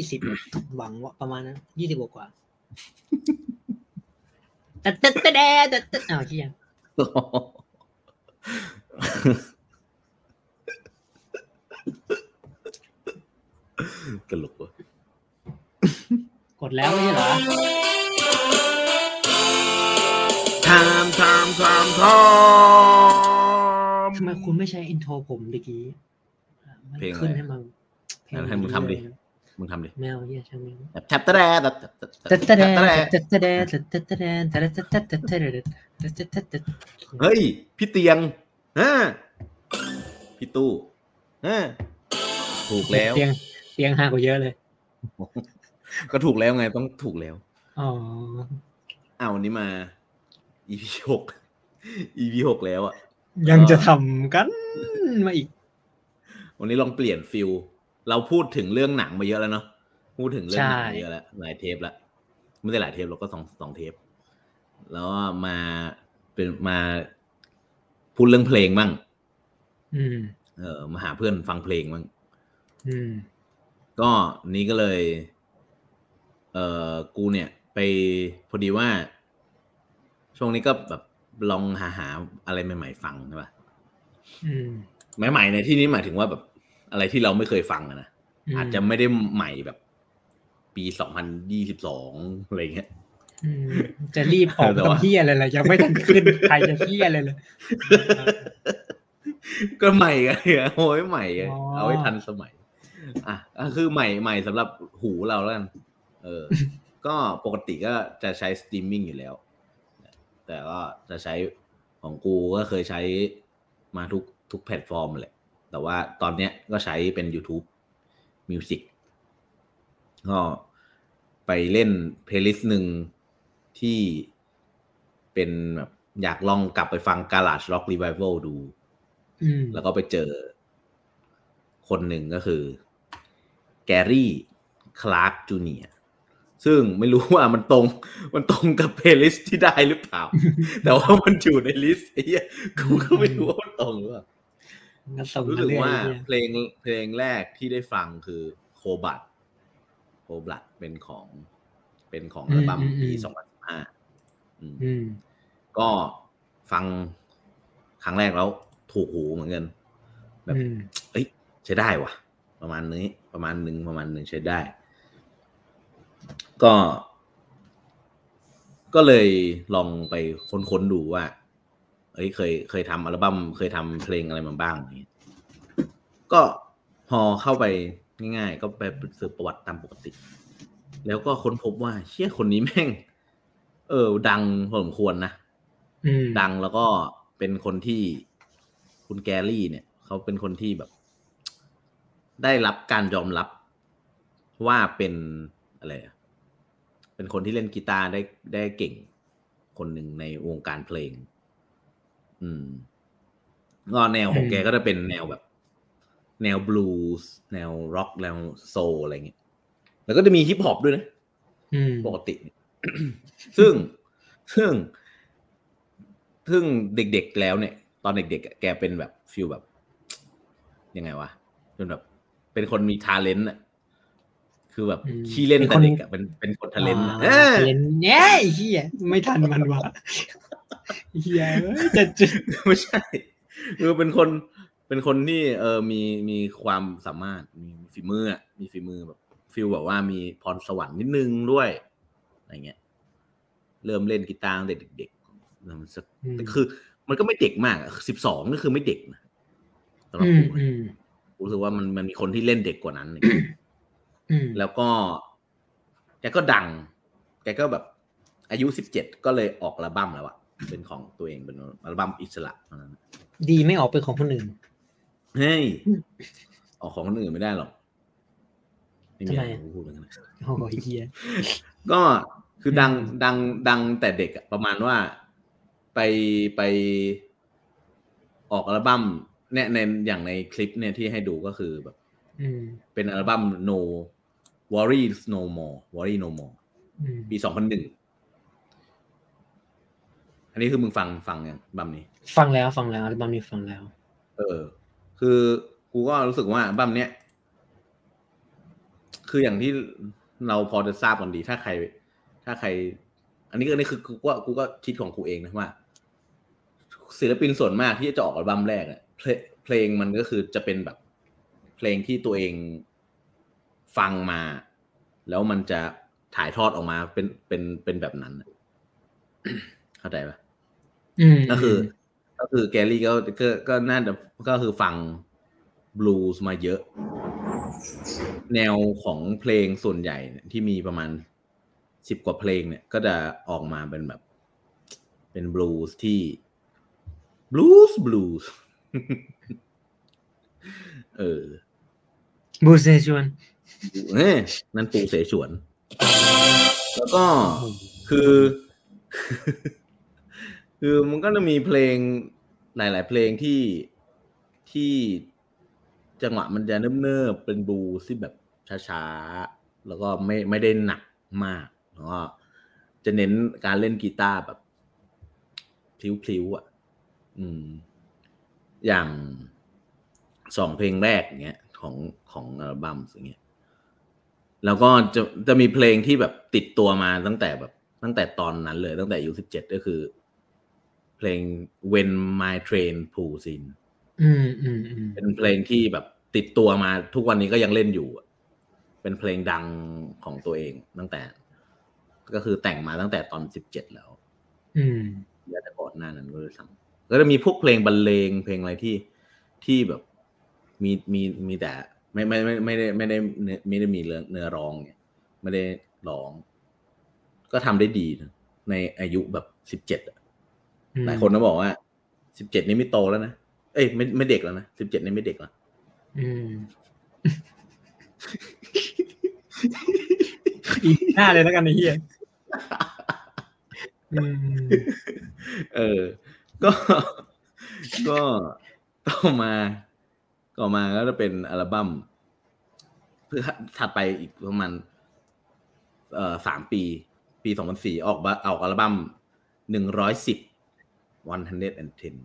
ยี่สิบหวังว่าประมาณนั้นยี่สิบกว่าแต่แต่แต่แต่แต่แต่อ้าวเฮียตลกว่ะกดแล้วไม่ใช่เหรอทามทามทามทามทำไมคุณไม่ใช้อินโทรผมเมื่อกี้ไม่เพลงอะไร ขึ้นให้มันงั้นให้มึงทำดิ มึงทำดิแมวเยี่ยช่างมึงแบบแทบตะแดตะตะแทบตะแดตะตะแดตะตะตะตะตะแดตะตะตะเฮ้ย พี่เตียงฮะพี่ตู้ฮะถูกแล้ว เตียงเตียงห่างกว่าเยอะเลย ก็ถูกแล้วไงต้องถูกแล้ว อ๋อเอาวันนี้มา EP หก EP หกแล้วอะ ยังจะทำกันมาอีก วันนี้ลองเปลี่ยนฟิล เราพูดถึงเรื่องหนังมาเยอะแล้วเนาะพูดถึงเรื่องหนังมาเยอะแล้วหลายเทปแล้วไม่ได้หลายเทปเราก็สองสองเทป แล้วก็มาเป็นมาพูดเรื่องเพลงบ้างอืม เออมาหาเพื่อนฟังเพลงบ้างอืม ก็นี้ก็เลย เออกูเนี่ย ไปพอดีว่า ช่วงนี้ก็แบบลองหาหาอะไรใหม่ ๆ ฟังใช่ปะอืมใหม่ๆในที่นี้หมายถึงว่าแบบ อะไรที่เราไม่เคยฟังอะนะอาจจะไม่ได้ใหม่แบบ ปีสองพันยี่สิบสองอะไรเงี้ยอืมจะรีบออกแต่ว่าทำเฮียอะไรเลยยังไม่ทันขึ้นใครจะเฮียอะไรเลย ก็ใหม่ไงโอ้ยใหม่ไงอ๋อเอาให้ทันสมัย อะก็คือใหม่ใหม่สำหรับหูเราแล้วกันเออ ก็ปกติก็จะใช้สตรีมมิ่งอยู่แล้ว แต่ก็จะใช้ของกูก็เคยใช้มาทุกทุกแพลตฟอร์มเลย แต่ว่าตอนเนี้ยก็ใช้เป็น YouTube Music ก็ไปเล่น playlist หนึ่งที่เป็นแบบอยากลองกลับไปฟัง Garage Rock Revival ดูอืมแล้วก็ไปเจอ คนหนึ่งก็คือ Gary Clark Jr ซึ่งไม่รู้ว่ามันตรง มันตรงกับ playlist ที่ได้หรือเปล่า แต่ว่ามันอยู่ใน list ไอ้เหี้ยกูก็ไม่รู้ว่ามันตรงหรือเปล่าก็ส่ง มาสึกเรื่อยๆรู้สึกว่าเนี่ยเพลงเพลงแรกที่ได้ฟังคือ Cold Blooded Cold Blooded เป็นของ เป็นของอัลบั้มปีสองพันสิบห้าอืมก็ฟังครั้งแรกแล้วถูกหูเหมือนกันแบบอืมเอ้ย ใช้ได้ว่ะประมาณนี้ ประมาณหนึ่งประมาณหนึ่งใช้ได้ ก็ ก็เลยลองไปค้นๆดูว่า เอ้ยเคยเคยทำอัลบั้มเคยทำเพลงอะไรมาบ้างอย่างนี้ก็พอเข้าไปง่ายๆ ก็ไปสืบประวัติตามปกติ แล้วก็ค้นพบว่าเชี่ยคนนี้แม่ง เออ ดังพอสมควรนะอืมดังแล้วก็เป็นคนที่คุณแกรี่ เนี่ยเขาเป็นคนที่แบบ ได้รับการยอมรับ ว่าเป็นอะไรอะเป็นคนที่เล่นกีตาร์ได้ได้เก่ง คนหนึ่งในวงการเพลง อืมก็แนวของแกก็จะเป็นแนวแบบ แนวบลูส์แนวร็อกแนวโซลอะไรเงี้ยแล้วก็จะมีฮิปฮอปด้วยนะอืมปกติเนี่ยซึ่งซึ่ง ซึ่งเด็กๆแล้วเนี่ย ตอนเด็กๆอะแกเป็นแบบ feel แบบ ยังไงวะเป็นแบบ เป็นคนมี talent อะคือแบบอืมขี้เล่นเป็นคนแต่เด็กอะเป็นเป็นคน talent อะเออ่าอเล่นแน่ไอ้เฮียไม่ทันมันวะ เฮียเอ้ยจะจะไม่ใช่คือเป็นคนเป็นคนที่เออมีมีความสามารถมีฝีมืออะมีฝีมือแบบฟิลแบบว่ามีพรสวรรค์นิดนึงด้วยอะไรเงี้ย เริ่มเล่นกีตาร์ตั้งแต่เด็กๆแล้วมันสักอืมคือ มันก็ไม่เด็กมากสิบสองก็คือไม่เด็กนะสำหรับอืมกูนะอืมรู้สึกว่ามันมันมีคนที่เล่นเด็กกว่านั้นอืมแล้วก็แกก็ดัง แกก็แบบอายุสิบเจ็ดก็เลยออกอัลบั้มแล้วอะ เป็นของตัวเองเป็นอัลบั้มอิสระตอนนั้นดีไม่ออกเป็นของคนอื่นเฮ้ยอืมออกของคนอื่นไม่ได้หรอกไม่มีทำอะไมไรอะพูดกันนะโอ้ยเฮียก็คือดังอืมดังดังแต่เด็กอะประมาณว่าไปไปออกอัลบั้มเนี่ยในอย่างในคลิปเนี่ยที่ให้ดูก็คือแบบอืมเป็นอัลบั้ม No Worries No More Worry No More อืมปีสองพันหนึ่งอั นนี้คือมึงฟังฟังยังอัลบั้มนี้ ฟังแล้วฟังแล้วอัลบั้มนี้ฟังแล้ว เออ คือกูก็รู้สึกว่าอัลบั้มเนี้ยคืออย่างที่เราพอจะทราบกันดีถ้าใคร ถ้าใคร อันนี้ก็นี่คือกูก็กูก็คิดของกูเองนะว่าศิลปินส่วนมากที่จะออกอัลบั้มแรกเนี่ยเพลงเพลงมันก็คือจะเป็นแบบ เพลงที่ตัวเองฟังมา แล้วมันจะถ่ายทอดออกมาเป็นเป็นเป็นแบบนั้นน่ะเข้าใจปะอืม ก็คือ ก็คือแกลลี่ก็ก็ก็น่าจะก็คือฟังบลูส์มาเยอะ แนวของเพลงส่วนใหญ่เนี่ยที่มีประมาณสิบกว่าเพลงเนี่ย ก็จะออกมาเป็นแบบ เป็นบลูส์ที่บลูส์บลูส์เออบูเซชวนเอ้ยนั่นปูเสฉวน แล้วก็คือ คือมันก็จะมีเพลงหลาย ๆ เพลงที่ที่จังหวะมันจะเนิบๆเป็นบูส์ที่แบบช้าๆ แล้วก็ไม่ไม่ได้หนักมากแล้วก็จะเน้นการเล่นกีตาร์แบบพลิ้วๆอะ อืม อย่างสองเพลงแรกอย่างเงี้ยของของอัลบั้มอย่างเงี้ย แล้วก็จะจะมีเพลงที่แบบติดตัวมาตั้งแต่แบบตั้งแต่ตอนนั้นเลยตั้งแต่อายุสิบเจ็ดก็คือ เพลง When My Train Pulls In อืมอืมอืมเป็นเพลงที่แบบติดตัวมาทุกวันนี้ก็ยังเล่นอยู่อะเป็นเพลงดังของตัวเองตั้งแต่ ก็คือแต่งมาตั้งแต่ตอนสิบเจ็ดแล้ว อืมแล้วแต่ก่อนหน้านั้นก็เลยซ้ำก็จะมีพวกเพลงบรรเลงเพลงอะไรที่ที่แบบมีมีมีแต่ ไม่ไม่ไม่ไม่ได้ไม่ได้เนื้อไม่ได้มีเรื่องเนื้อร้องเนี่ย ไม่ได้ร้อง ก็ทำได้ดีนะในอายุแบบสิบเจ็ด หลายคนก็บอกว่าสิบเจ็ดนี่ไม่โตแล้วนะเอ้ยไม่ไม่เด็กแล้วนะสิบเจ็ดนี่ไม่เด็กแล้วอืมอีกหน้าเลยแล้วกันไอ้เหี้ยอืมเออ ก็ ก็ต่อมาต่อมาก็จะเป็นอัลบั้มเพื่อถัดไปอีกประมาณเอ่อสามปี ปีสองพันสี่ออกบะออกอัลบั้มหนึ่งร้อยสิบ one hundred and ten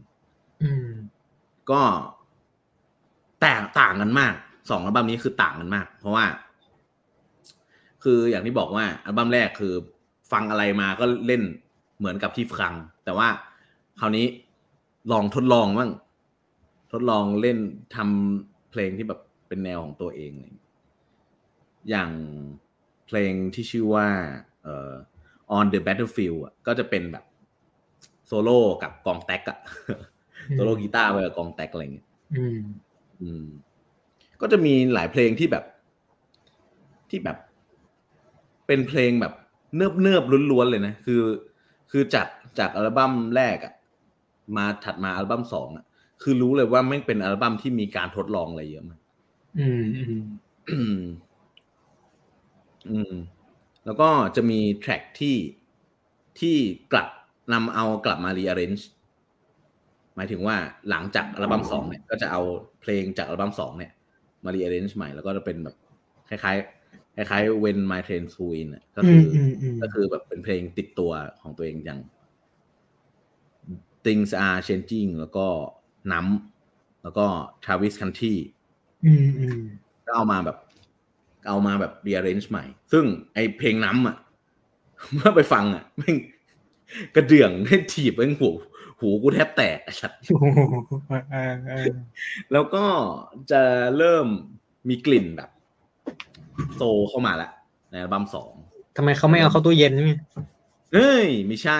อืมก็แต่ต่างกันมากสองอัลบั้มนี้คือต่างกันมาก เพราะว่า คืออย่างที่บอกว่าอัลบั้มแรกคือ ฟังอะไรมาก็เล่นเหมือนกับที่ฟัง แต่ว่าคราวนี้ลองทดลองบ้างทดลองเล่นทำเพลงที่แบบเป็นแนวของตัวเองอะไรอย่างเงี้ยอย่างเพลงที่ชื่อว่าเอ่อ on the battlefield อะก็จะเป็นแบบ โซโล่กับกองแท็กอะโซโล่กีตาร์ไปกับกองแท็กอะไรอย่างเงี้ยอืมอืมก็จะมีหลายเพลงที่แบบ ที่แบบ เป็นเพลงแบบเนิบเนิบๆล้วนๆเลยนะคือ คือจากจากอัลบั้มแรกอะมาถัดมาอัลบั้มสองอะคือรู้เลยว่าไม่งเป็นอัลบั้มที่มีการทดลองอะไรเยอะมากอืมอืมอืมอืมแล้วก็จะมีแทร็กที่ที่กลับ นำเอากลับมา rearrange หมายถึงว่าหลังจากอัลบั้มสองเนี่ย ก็จะเอาเพลงจากอัลบั้มสองเนี่ย มา rearrange ใหม่แล้วก็จะเป็นแบบคล้ายๆคล้ายๆ when my train flew in อะก็อืคืมออือมอืมก็คือแบบเป็นเพลงติดตัวของตัวเองอย่าง things are changing แล้วก็น้ำแล้วก็ Travis Country อืมอืมก็เอามาแบบ เอามาแบบ rearrange ใหม่ ซึ่งไอเพลงน้ำอะ เมื่อไปฟังอะแม่ง กระเดื่องให้ถีบแม่งหูหูกูแทบแตกไอ้สัตว์โอ้โหเออเออแล้วก็จะเริ่มมีกลิ่นแบบโซเข้ามาละในอัลบั้มสองทำไมเขาไม่เอาเข้าตู้เย็นนี่เฮ้ย ไม่ใช่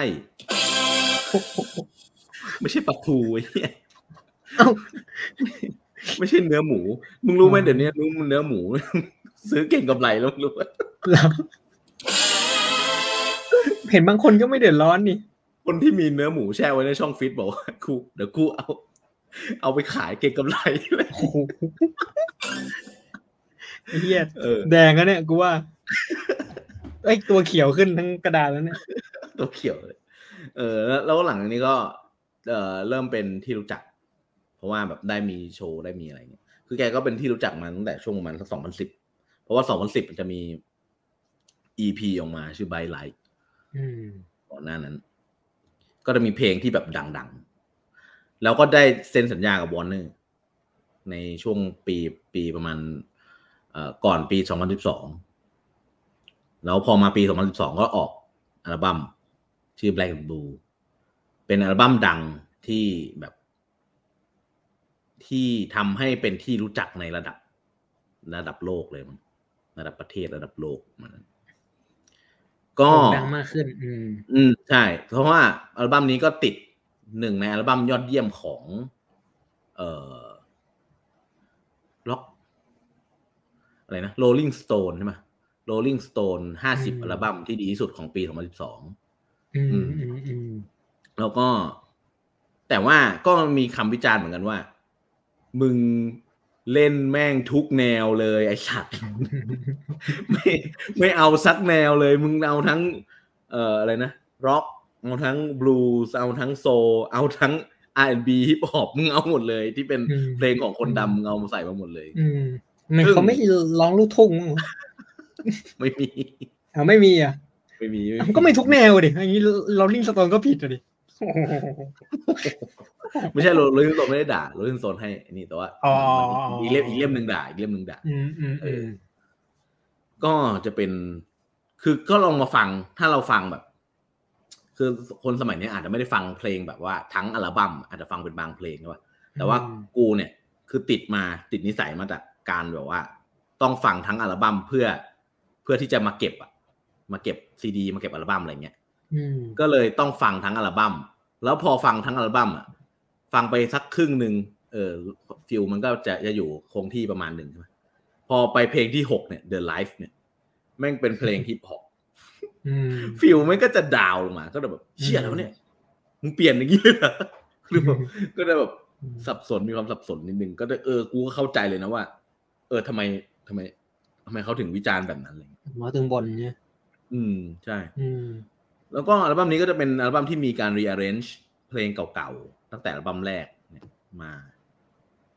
ไม่ใช่ปลาทูไอ้เหี้ยเอ้าไม่ใช่เนื้อหมู มึงรู้ไหมเดี๋ยวนี้รู้เนื้อหมู ซื้อเก่งกับไรแล้วมึงรู้ไหมแล้ว เห็นบางคนก็ไม่เดือดร้อนนี่คนที่มีเนื้อหมูแช่ไว้ในช่องฟิตบอกว่ากูเดี๋ยวกูเอา เอาไปขายเก่งกำไรเลยโอ้โหไอ้เฮียเออแดงแล้วเนี่ยกูว่าไอ้ยตัวเขียวขึ้นทั้งกระดาษแล้วเนี่ย ตัวเขียวเลยเออ แล้วแล้วหลังจากนี้ก็ เออเริ่มเป็นที่รู้จัก เพราะว่าแบบได้มีโชว์ได้มีอะไรเงี้ยคือแกก็เป็นที่รู้จักมาตั้งแต่ช่วงประมาณสักสองพันสิบเพราะว่าสองพันสิบมันจะมี EP ออกมาชื่อ By Light อืม ก่อนหน้านั้น ก็จะมีเพลงที่แบบดังๆ แล้วก็ได้เซ็นสัญญากับวอร์เนอร์ในช่วงปีปีประมาณเอ่อก่อนปี 2012 แล้วพอมาปี 2012 ก็ออกอัลบั้มชื่อ Black and Blue เป็นอัลบั้มดังที่แบบ ที่ทำให้เป็นที่รู้จักในระดับ ระดับโลกเลยมั้งระดับประเทศระดับโลกมัน ก็โด่งดังมากขึ้น อืม อืมใช่ เพราะว่าอัลบั้มนี้ก็ติดหนึ่งในอัลบั้มยอดเยี่ยมของ เอ่อล็อกอะไรนะ Rolling Stone ใช่ไหม Rolling Stone ห้าสิบอืมอัลบั้มที่ดีที่สุดของปี2012อืมอืมอืมอืมแล้วก็ แต่ว่าก็มีคำวิจารณ์เหมือนกันว่า มึง เล่นแม่งทุกแนวเลยไอ้สัตว์ไม่ไม่เอาสักแนวเลย มึงเอาทั้ง เอ่ออะไรนะร็อกเอาทั้งบลูส์เอาทั้งโซลเอาทั้ง R&B ฮิปฮอปมึงเอาหมดเลย ที่เป็นอืมเพลงของคนดำมึงเอามาใส่มาหมดเลยอืมมันซึ่งเขาไม่ร้องลูกทุ่งมั้งเหรอไม่มีเอาไม่มีอะไม่มีมันก็ไม่ทุกแนวดิอย่างนี้เราลิงสโตนก็ผิดอะดิ ไม่ใช่โรลลิงโซนไม่ได้ด่าโรลลิงโซนให้อันนี้แต่ว่าอ๋ออีกเล่มอีกเล่มหนึ่งด่าอีกเล่มหนึ่งด่าอืมอืมอืมก็จะเป็น คือก็ลองมาฟังถ้าเราฟังแบบ คือคนสมัยนี้อาจจะไม่ได้ฟังเพลงแบบว่าทั้งอัลบั้มอาจจะฟังเป็นบางเพลงใช่ปะแต่ว่ากูเนี่ย คือติดมาติดนิสัยมาจากการแบบว่า ต้องฟังทั้งอัลบั้มเพื่อเพื่อที่จะมาเก็บอะมาเก็บซีดี มาเก็บอัลบั้มอะไรเงี้ยอืมก็เลยต้องฟังทั้งอัลบั้มแล้วพอฟังทั้งอัลบั้มอะ ฟังไปสักครึ่งหนึ่งเออฟิลมันก็จะจะอยู่คงที่ประมาณหนึ่งใช่ไหมพอไปเพลงที่หกเนี่ย The Life เนี่ย แม่งเป็นเพลงฮิปฮอปอืมฟิลมันก็จะดาวน์ลงมา ก็แบบเชี่ยแล้วะเนี่ยมึงเปลี่ยนอย่างนี้เลยเหรอหรือแบบก็ได้แบบสับสนมีความสับสนนิดนึงก็ได้เออกูก็เข้าใจเลยนะว่า เออทำไมทำไมทำไมเขาถึงวิจารณ์แบบนั้นอะไรเลยหมอตึงบนเนี่ยอืมใช่ อืมแล้วก็อัลบั้มนี้ก็จะเป็นอัลบั้มที่มีการ rearrange เพ ลงเก่าๆ ตั้งแต่อัลบั้มแรกเนี่ยมา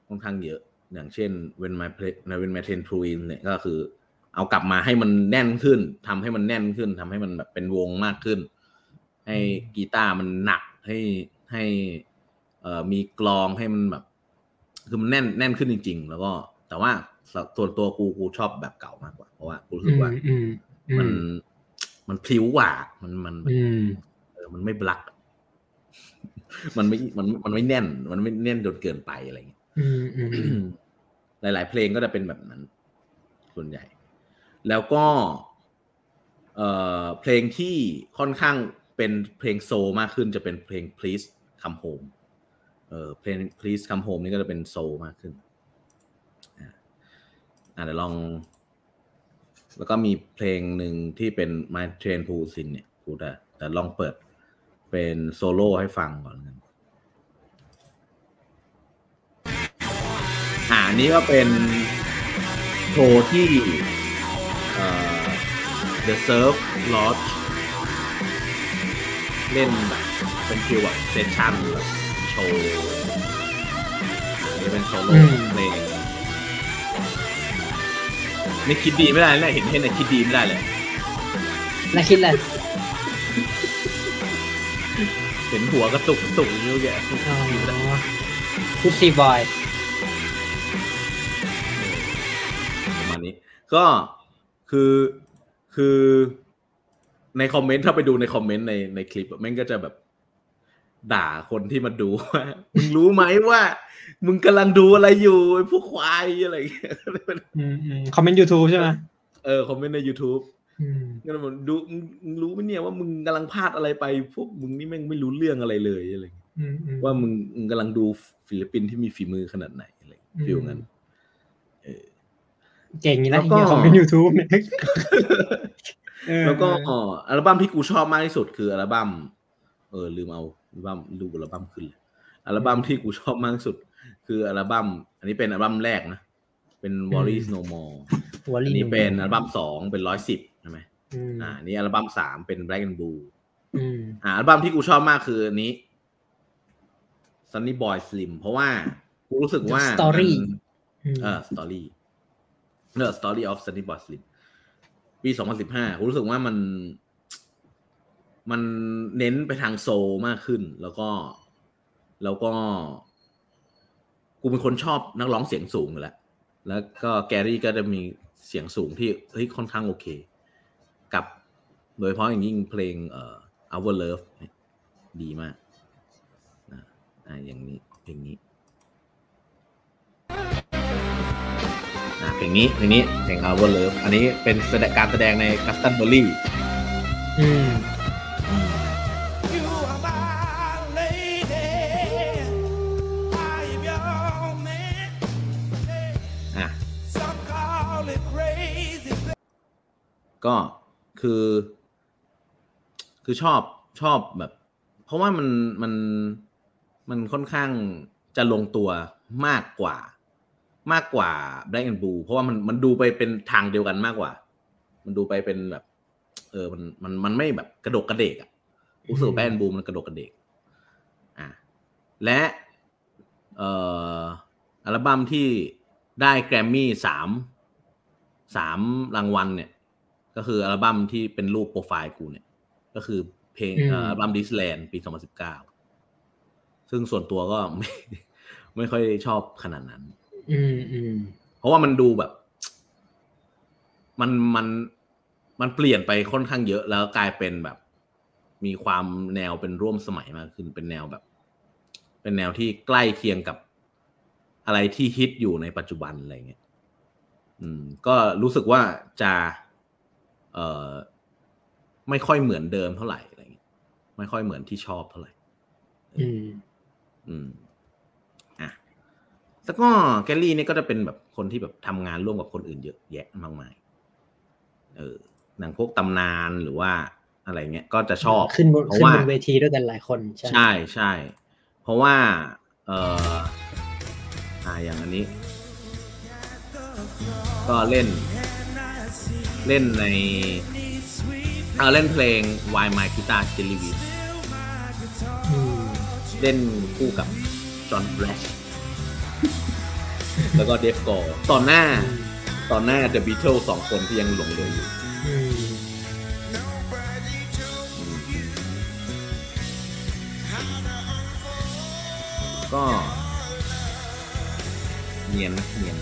ค่อนข้างเยอะ อย่างเช่น When My Play When My Train Flew In เนี่ยก็คือ เอากลับมาให้มันแน่นขึ้นทำให้มันแน่นขึ้นทำให้มันแบบเป็นวงมากขึ้น ให้กีตาร์มันหนักให้ให้เอ่อมีกลองให้มันแบบ คือมันแน่นแน่นขึ้นจริง ๆ แล้วก็แต่ว่าส่วนตัวกูกูชอบแบบเก่ามากกว่า เพราะว่ากูรู้สึกว่าอืมอืมันมมันพลิ้วกว่ามันมันอืมเออมันไม่บลัก มันไม่มันมันไม่แน่น มันไม่แน่นจนเกินไปอะไรอย่างเงี้ยอืมอืมหลาย ๆ เพลงก็จะเป็นแบบนั้น ส่วนใหญ่ แล้วก็ เอ่อเพลงที่ค่อนข้างเป็นเพลงโซลมากขึ้นจะเป็นเพลง please come home เออเพลง please come home นี่ก็จะเป็นโซลมากขึ้นอะอะเดี๋ยวลอง แล้วก็มีเพลงหนึ่งที่เป็น My Train to Sin เนี่ยกูแต่แต่ลองเปิด เป็นโซโล่ให้ฟังก่อนกันอ่าอันนี้ก็เป็นโชว์ที่เอ่อ The Surf Lodge เล่นแบบเป็น feel แบบ session แบบโชว์อันนี้เป็นโซโล่อืมเพลงนี่คิดดีไม่ได้เลยเห็นเห็นในคิดดีไม่ได้เลยน่าคิดเลย เห็นหัวกระตุกกระตุกอย่างเงี้ยอ๋อคุซี่บอยประมาณนี้ ก็คือคือในคอมเมนต์ถ้าไปดูในคอมเมนต์ในในคลิปอะแม่งก็จะแบบ ด่าคนที่มาดูว่ามึงรู้ไหมว่า มึงกำลังดูอะไรอยู่ไอ้พวกควายอะไรอย่างเงี้ยอืมอืมคอมเมนต์ยูทูบใช่ไหมเออ คอมเมนต์ใน YouTube อืมก็มันดูมึงมึงรู้ไหมเนี่ยว่ามึงกำลังพลาดอะไรไป พวกมึงนี่แม่งไม่รู้เรื่องอะไรเลยอะไรอย่างเงี้ยอืมอืมว่ามึงมึงกำลังดูศิลปินที่มีฝีมือขนาดไหนอะไรอย่างเงี้ย feel งั้นเก่งอย่างนี้นะแล้วก็คอมเมนต์ยูทูบเนี่ยเออแล้วก็อัลบั้มที่กูชอบมากที่สุดคืออัลบั้มเออลืมเอาอัลบั้มรูปอัลบั้มขึ้นเลยอัลบั้มที่กูชอบมากที่สุด คืออัลบั้ม อันนี้เป็นอัลบั้มแรกนะเป็น w a r r i s No More หัวอัลีนนี้เป็นอัลบั้มสองเป็นร้อยสิบใช่ไหม อืมอ่าอันนี้อัลบั้มสามเป็น Black and Blue อืมอ่าอัลบั้มที่กูชอบมากคืออันนี้ Sunny Boy Slim เพราะว่า กูรู้สึกว่าสตอรี่มันเออสตอรี่เนอ Story of Sunny Boy Slim ปีสองพันสิบห้ารู้สึกว่ามัน มันเน้นไปทางโซลมากขึ้น แล้วก็ แล้วก็ กูเป็นคนชอบนักร้องเสียงสูงอยู่แล้ว แล้วก็แกรี่ก็จะมีเสียงสูงที่เฮ้ยค่อนข้างโอเค กับโดยเฉพาะอย่างยิ่งเพลงเอ่อ Our Love เนี่ยดีมากนะอ่าอย่างนี้เพลงนี้อ่าเพลงนี้เพลงนี้เพลง Our Love อันนี้เป็นแสดงการแสดงใน c u s t o m b e r r y อืม You are my lady. I am your man. อะ Some call it crazy. ก็ คือ คือชอบชอบแบบ เพราะว่ามันมันมันค่อนข้างจะลงตัวมากกว่า มากกว่า Black and Blue เพราะว่ามันมันดูไปเป็นทางเดียวกันมากกว่า มันดูไปเป็นแบบ เออมันมันมันไม่แบบกระดกกระเดกอะรู้สึกแบนบูมมันกระดกกระเดกอะและเอ่ออัลบั้มที่ได้แกรมมี่สามสามรางวัลเนี่ย ก็คืออัลบั้มที่เป็นรูปโปรไฟล์กูเนี่ย ก็คือเพลงอืมเอ่ออัลบั้มดิสแลนด์ปี2019ซึ่งส่วนตัวก็ไม่ไม่ค่อยชอบขนาดนั้น อืมอืมเพราะว่ามันดูแบบ มันมันมันเปลี่ยนไปค่อนข้างเยอะแล้วกลายเป็นแบบ มีความแนวเป็นร่วมสมัยมากขึ้นเป็นแนวแบบ เป็นแนวที่ใกล้เคียงกับอะไรที่ฮิตอยู่ในปัจจุบันอะไรเงี้ยอืม ก็รู้สึกว่าจะ เอ่อไม่ค่อยเหมือนเดิมเท่าไหร่อะไรเงี้ยไม่ค่อยเหมือนที่ชอบเท่าไหร่ อืม อืมอะแล้วก็แกลลี่นี่ก็จะเป็นแบบคนที่แบบทำงานร่วมกับคนอื่นเยอะแยะมากมาย เออหนังพวกตำนานหรือว่าอะไรเงี้ยก็จะชอบขึ้นบนเพราะขึ้นว่าบนเวทีด้วยกันหลายคนใช่ใช่ใช่เพราะว่า เอออ่าอย่างอันนี้ ก็เล่น เล่นในเออเล่นเพลง Why My Guitar Jelly w i t อืมเล่นคู่กับจอห์นแบลชแล้วก็เดฟกอร์ตอนหน้าตอนหน้า The Beatles สองคนที่ยังหลงเหลืออยู่อืมก็เนียนนะเนียน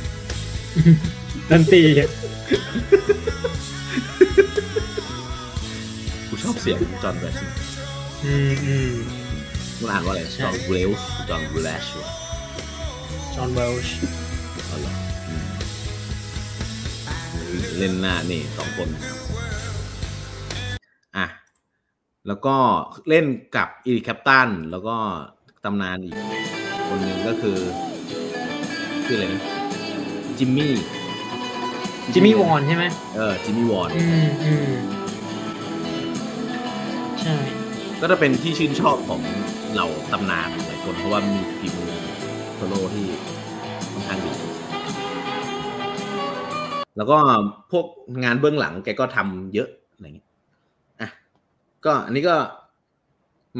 ดนตรีกูช อบเสียงจอห์นแบลชอืมอืมมันอ่านว่าอะไรใช่จอห์นเวลส์จอห์นแบลชจอห์นเวลช์อะไรออืมเล่นหน้านี่สองคนอะแล้วก็เล่นกับอีริแคปตันแล้วก็ตำนานอีกคนหนึ่งก็คือคืออะไรนะจิมมี่จิมมี่วอนใช่ไหมเออจิมมี่วอนอืมอืม ใช่ ก็จะเป็นที่ชื่นชอบของเราตำนานหลายคนเพราะว่ามีฝีมือโซโล่ที่ค่อนข้างดี แล้วก็พวกงานเบื้องหลังแกก็ทำเยอะอะไรเงี้ยอะก็อันนี้ก็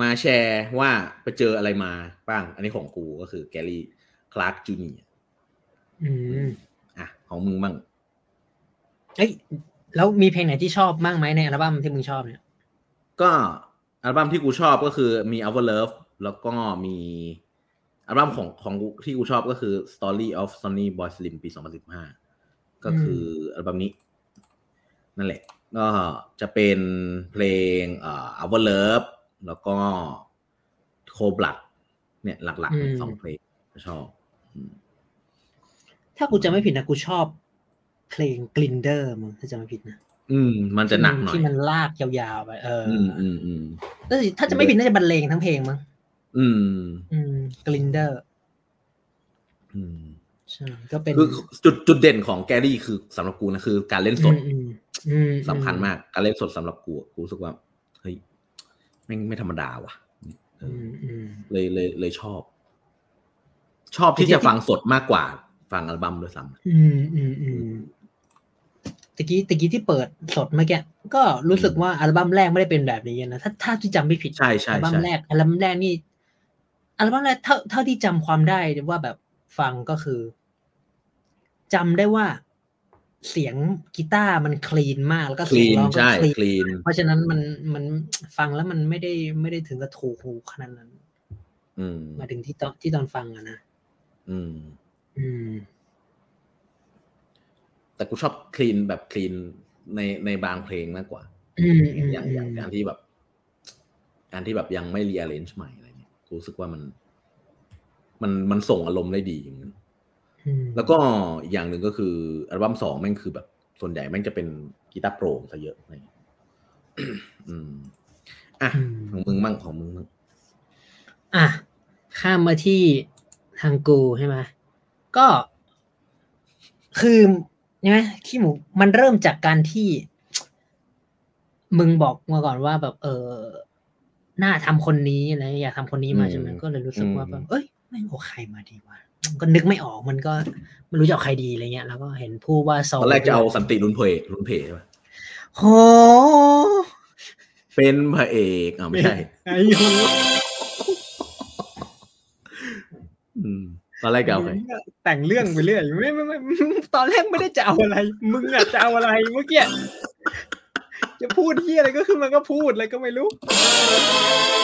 มาแชร์ว่าไปเจออะไรมาบ้าง อันนี้ของกูก็คือแกรี่คลาร์กจูเนียอืมอะของมึงบ้างเอ้ยแล้วมีเพลงไหนที่ชอบบ้างไหมในอัลบั้มที่มึงชอบเนี่ย ก็อัลบั้มที่กูชอบก็คือมี Our Love แล้วก็มีอัลบั้มของของกูที่กูชอบก็คือ Story of Sonny Boy Slim ปี 2015 ก็คืออัลบั้มนี้ นั่นแหละ ก็จะเป็นเพลงเอ่อ Our Love แล้วก็ Cold Blood เนี่ยหลักๆเป็นอืมสองเพลงที่ชอบอืมถ้ากูจะไม่ผิดนะกูชอบเพลงกลินเดอร์มึงถ้าจะไม่ผิดนะ อืม มันจะหนักหน่อยที่มันลากยาวๆไปเออออืมอืมอืมแล้วถ้าจะไม่ผิดน่าจะบรรเลงทั้งเพลงมั้งอืม อืมกลินเดอร์อืมใช่ก็เป็นคือจุดจุดเด่นของแกรี่คือสำหรับกูนะคือ การเล่นสดอืมอืมสำคัญมากการเล่นสดสำหรับกูอะกูรู้สึกว่าเฮ้ยไม่งไม่ธรรมดาว่ะเออือมอืมเลยเลยเลยชอบ ชอบที่จะฟังสดมากกว่า ฟังอัลบั้มด้วยซ้อืมอืมอืม ตะกี้ตะกี้ที่เปิดสดเมื่อกี้ก็รู้สึกว่าอัลบั้มแรกไม่ได้เป็นแบบนี้นะถ้าถ้าที่จำไม่ผิดำใช่ใช่อัลบั้มใช่แรกอัลบั้มแรกนี่อัลบั้มแรกเท่าเท่าที่จำความได้ว่าแบบฟังก็คือจำได้ว่าเสียงกีตาร์มันคลีนมากแล้วก็คเสีลียงนร้องก็ใช่คลีนคลีนเพราะฉะนั้นมันมันฟังแล้วมันไม่ได้ไม่ได้ถึงกับถูกหูขนาดนั้น อืมมาถึงที่ตอนที่ตอนฟังอะนะอืม อืม แต่กูชอบคลีนแบบคลีนในในบางเพลงมากกว่าอืมอืมอย่างอือย่างมการที่แบบ การที่แบบยังไม่ rearrange ใหม่อะไรเงี้ยกูรู้สึกว่ามัน มันมันส่งอารมณ์ได้ดีอย่างนั้นอืมแล้วก็อีกอย่างหนึ่งก็คืออัลบั้มสองแม่งคือแบบ ส่วนใหญ่แม่งจะเป็นกีตาร์โปร่งซะเยอะอะไรเงี้ยอืมอะอืมของมึงมั่งของมึงมั่งอะข้ามมาที่ทางกูใช่ไหมก็คือ ใช่ไหมขี้หมูมันเริ่มจากการที่มึงบอกมาก่อนว่าแบบ เออหน้าทำคนนี้อะไรอยากทำคนนี้มาใช่ไหมก็เลยรู้สึกว่าแบบเอ้ยไม่เอาใครมาดีวะก็นึกไม่ออกมันก็ไม่รู้จะเอาใครดีอะไรเงี้ย แล้วก็เห็นพูดว่าโซตอนแรกจะเอาสันติรุนเพรุนเพใช่ปะโหเป็นพระเอกอ่าไม่ใช่ไอ้โหอืม ตอนแรกจะเอาใครแต่งเรื่องไปเรื่อยไม่ไม่ไม่ตอนแรกไม่ได้จะเอาอะไร มึงอะจะเอาอะไรเมื่อกี้จะพูดที่อะไรก็คือมันก็พูดอะไรก็ไม่รู้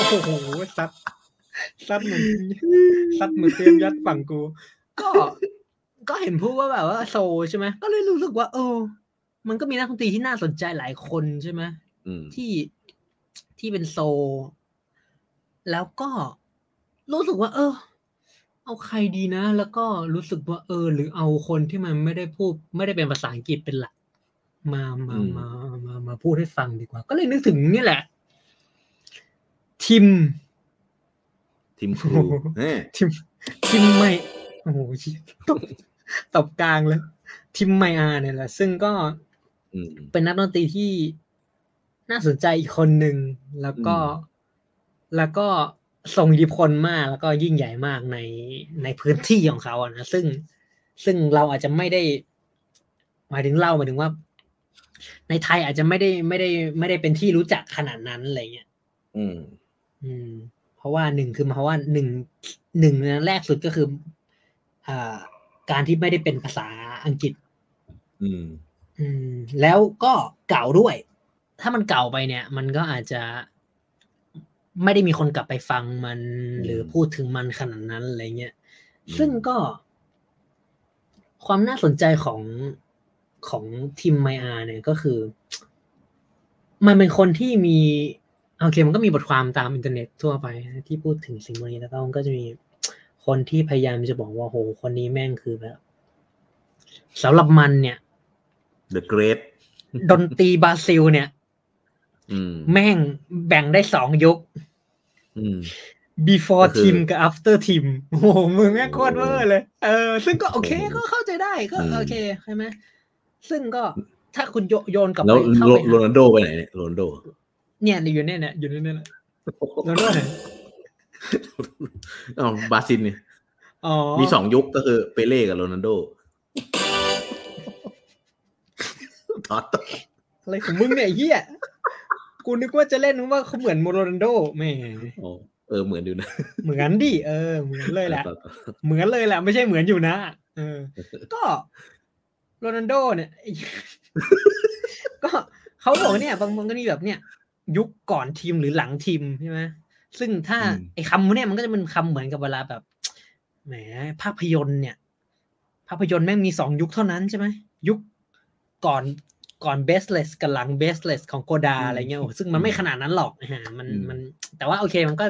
โอ้โหซัดซัดเหมือนซัดเหมือนเตรียมยัดฝั่งกู ก็ ก็เห็นพูดว่าแบบว่าโซใช่ไหมก็เลยรู้สึกว่า เออ มันก็มีนักดนตรีที่น่าสนใจหลายคนใช่ไหมอืมที่ที่เป็นโซลแล้วก็รู้สึกว่า เออ เอาใครดีนะ แล้วก็รู้สึกว่าเออ หรือเอาคนที่มันไม่ได้พูด ไม่ได้เป็นภาษาอังกฤษเป็นหลัก มามามามามาพูดให้ฟังดีกว่า ก็เลยนึกถึงนี่แหละ ทิมทีมครูโอ้โหเอ้ยทิมทิมไม่โอ้โหตบตบกลางเลยทิมไมอาเนี่ยแหละ ซึ่งก็อืมเป็นนักดนตรีที่น่าสนใจอีกคนหนึ่งแล้วก็อืมแล้วก็ ทรงอิทธิพลมากแล้วก็ยิ่งใหญ่มากในในพื้นที่ของเขาอะนะซึ่งซึ่งเราอาจจะไม่ได้ หมายถึงเราหมายถึงว่า ในไทยอาจจะไม่ได้ไม่ได้ไม่ได้เป็นที่รู้จักขนาดนั้นอะไรเงี้ยอืม อืม เพราะว่าหนึ่งคือเพราะว่าหนึ่งหนึ่งแรกสุดก็คืออ่าการที่ไม่ได้เป็นภาษาอังกฤษ อืม อืม แล้วก็เก่าด้วย ถ้ามันเก่าไปเนี่ย มันก็อาจจะ ไม่ได้มีคนกลับไปฟังมันอืมหรือพูดถึงมันขนาดนั้นอะไรเงี้ยอืมซึ่งก็ ความน่าสนใจของของทีมไมอาเนี่ยก็คือ มันเป็นคนที่มีโอเค มันก็มีบทความตามอินเทอร์เน็ตทั่วไปนะที่พูดถึงสิ่งพวกนี้แล้วก็มันก็จะมีคนที่พยายามจะบอกว่าโหคนนี้แม่งคือแบบสำหรับมันเนี่ย The Great ดนตรีบราซิลเนี่ยอืม แม่งแบ่งได้สองยุคอืม before ก็คือ Tim กับ after Tim โอ้โหมึงแม่งโคตรเวอร์เลย เออ ซึ่งก็โอเคโอ้โหก็เข้าใจได้ก็อืมโอเคใช่ไหมซึ่งก็ถ้าคุณโยโยนกลับแล้วไปเข้าโรไปโรหานัลโดไปไหนเนี่ยโรนัลโด เนี่ยอยู่เนี่ยเนี่ยอยู่เนี่ยเนี่ยโรนัลโดไหนอ๋อบราซิลเนี่ยอ๋อมีสองยุคก็คือเปเล่กับโรนัลโดถอดต่ออะไรของมึงเนี่ยไอ้เฮีย กูนึกว่าจะเล่นว่าเขาเหมือนโรนัลโดแหม่อ๋อเออเหมือนอยู่นะ เหมือนดิเออ เหมือนเลยแหละต่อต่อเหมือนเลยแหละ ไม่ใช่เหมือนอยู่นะเออ ก็โรนัลโดเนี่ย ก็เขาบอกว่าเนี่ย บางบางก็มีแบบเนี่ย ยุคก่อนทีมหรือหลังทีมใช่ไหมซึ่งถ้าไอ้คำเนี่ยมันก็จะเป็นคำเหมือนกับเวลาแบบแหมภาพยนตร์เนี่ย ภาพยนตร์แม่งมีสองยุคเท่านั้นใช่ไหมยุคก่อน ก่อนเบสเลสกับหลังเบสเลสของโกดาอะไรเงี้ยโอ้ซึ่งมันไม่ขนาดนั้นหรอกนะฮะมันมัน แต่ว่าโอเคมันก็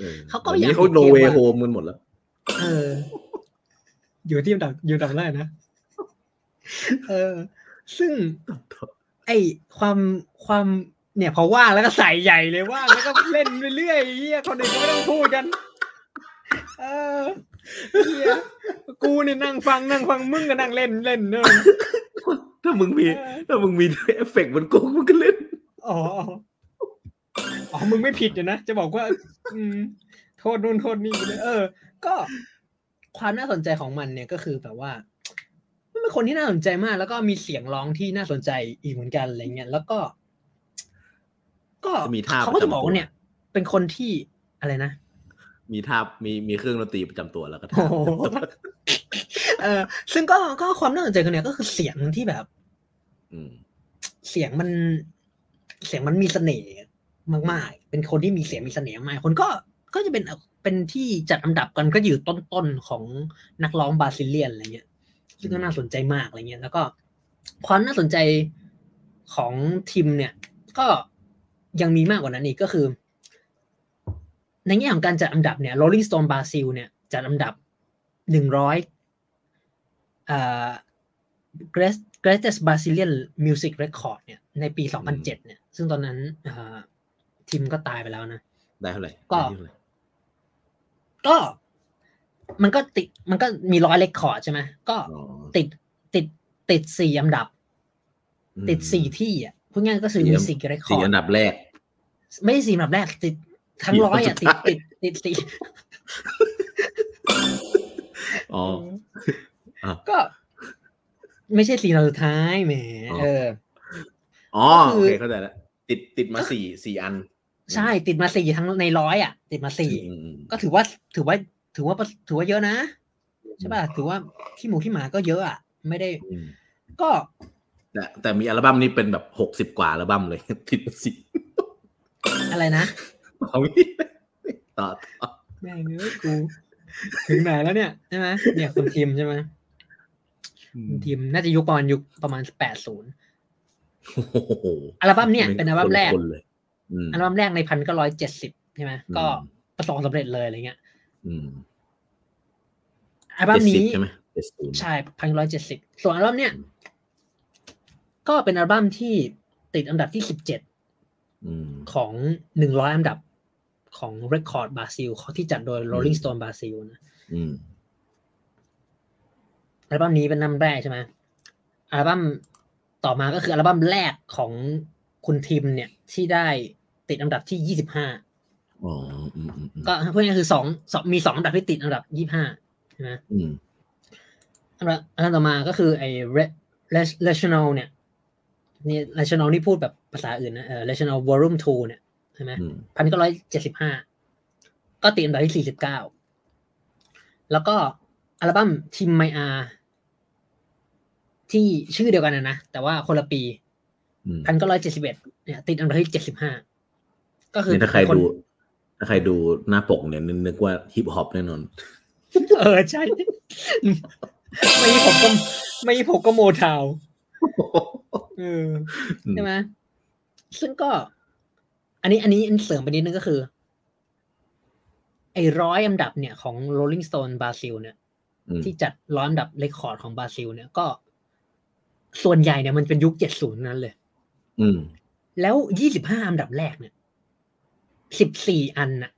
ออเขาก็ดี๋ยวอยากนี้เขาเห็นโนเกมเวว่าโฮมกันหมดแล้วเออ อยู่ที่อันดับอยู่อันดับแรกนะเออ ซึ่ง ไอความความเนี่ยพอว่างแล้วก็ใส่ใหญ่เลยว่างแล้วก็เล่นไปเรื่อยไอ้เฮียคนอื่นก็ไม่ต้องพูดกัน เออเฮียกูนี่นั่งฟังนั่งฟังมึงก็นั่งเล่นเล่นเนอะ ถ้ามึงมีเออถ้ามึงมีเอฟเฟกต์มันโกงมึงก็เล่นอ๋ออ๋อมึงไม่ผิดอยู่นะ จะบอกว่า อืม โทษนู่นโทษนี่ไปเลยเออ ก็ความน่าสนใจของมันเนี่ยก็คือแบบว่ามันเป็นคนที่น่าสนใจมาก แล้วก็มีเสียงร้องที่น่าสนใจอีกเหมือนกันอะไรเงี้ยแล้วก็ ก็จะมีท่าเขาก็จะประจำบอกตัวว่าเนี่ย เป็นคนที่อะไรนะมีท่ามีมีเครื่องดนตรีประจำตัวแล้วก็โอ้โห เออซึ่งก็ก็ความน่าสนใจกันเนี่ยก็คือเสียงที่แบบอืมเสียงมัน เสียงมันมีเสน่ห์มากๆ เป็นคนที่มีเสียงมีเสน่ห์มากคนก็ก็จะเป็นเป็นที่จัดอันดับกันก็อยู่ต้นๆของนักร้องบราซิเลียนอะไรเงี้ย ซึ่งก็น่าสนใจมากอะไรเงี้ย แล้วก็ความน่าสนใจของทีมเนี่ย ก็ยังมีมากกว่านั้นอีกก็คือ ในแง่ของการจัดอันดับเนี่ย Rolling Stone Brazil เนี่ยจัดอันดับหนึ่งร้อยอ่า Great- Greatest Brazilian Music Record เนี่ยในปี 2007 เนี่ย ซึ่งตอนนั้นอ่าทีมก็ตายไปแล้วนะ ได้เท่าไหร่ก็ได้เท่าไหร่ก็มันก็ติดมันก็มีร้อยเลคคอร์ดใช่ไหมก็อ๋อติดติดติดสี่อันดับอืมติดสี่ที่อะพูดง่ายๆก็คือสี่มีอันสี่เรคคอสี่ร์อัดนดับแรก ไม่ใช่สี่อันดับแรก ติดทั้งสี่ร้อยอะอันสุติดดท้ายติดติดติดอ๋ออะ ก็ ไม่ใช่สี่อันดับสุดท้ายแหมอ๋อเอออ๋อก็คือโอเคเข้าใจแล้วติดติดมาสี่สี่อัน ใช่ติดมาสี่ทั้งในร้อยอะ ติดมาสี่อืมอืมก็ถือว่าถือว่าถือว่าถือว่าเยอะนะใช่ป่ะถือว่าขี้หมูขี้หมาก็เยอะอะ ไม่ได้อืมก็ แต่แต่มีอัลบั้มนี้เป็นแบบหกสิบกว่าอัลบั้มเลยติดมาสี่อะไรนะเอางี้ต่อต่อแม่งเอ้ยกูถึงไหนแล้วเนี่ยใช่ไหมเนี่ยคุณทีมใช่ไหมคุณ ทีมน่าจะยุคประมาณยุคประมาณแปดศูนย์โอ้โหอัลบั้มเนี่ยเป็นอัลบั้มแรกคนๆเลยอืมอัลบั้มแรกในพันก็ร้อยเจ็ดสิบใช่ไหมอืมก็ประสบความสำเร็จเลยอะไรเงี้ยอืมอัลบั้มนี้70ใช่ไหมเจ็ดศูนย์ใช่พันร้อยเจ็ดสิบส่วนอัลบั้มเนี่ยก็เป็นอัลบั้มที่ติดอันดับที่สิบเจ็ดอืมของหนึ่งร้อยอันดับของ Record Brazil ที่จัดโดย Rolling Stone Brazil นะ อืมอัลบั้มนี้เป็นอัลบั้มแรกใช่ไหมอัลบั้มต่อมาก็คืออัลบั้มแรกของคุณทิมเนี่ยที่ได้ติดอันดับที่ยี่สิบห้าอ๋ออืมอืมอืมก็พูดง่ายๆคือสองสองมีสองอันดับที่ติดอันดับยี่ห้าใช่ไหมอืมอันดับอันดับต่อมาก็คือไอ้ Re- Re- rational เนี่ยนี่ rational นี่พูดแบบภาษาอื่นนะเออ rational volume two เนี่ยใช่ไหมอืมพันเก้าร้อยเจ็ดสิบห้าก็ติดอันดับที่สี่สิบเก้าแล้วก็อัลบั้มทิมไมอา ที่ชื่อเดียวกันนะนะแต่ว่าคนละปีอืมพันเก้าร้อยเจ็ดสิบเอ็ดเนี่ย ติดอันดับที่เจ็ดสิบห้าก็คือนี่ถ้าใครนดู ถ้าใครดูหน้าปกเนี่ยนึกนึกว่าฮิปฮอปแน่นอน เออใช่ ไม่ผมก็ไม่ผมก็ Motown เออใช่ไหมซึ่งก็ อันนี้อันนี้อันเสริมไปนิดนึงก็คือ ไอ้ร้อยอันดับเนี่ยของ Rolling Stone บราซิลเนี่ยอืมที่จัดร้อยอันดับ record ของบราซิลเนี่ยก็ ส่วนใหญ่เนี่ยมันเป็นยุคเจ็ดศูนย์นั้นเลย อืม แล้วยี่สิบห้าอันดับแรกเนี่ยสิบสี่อันน่ะ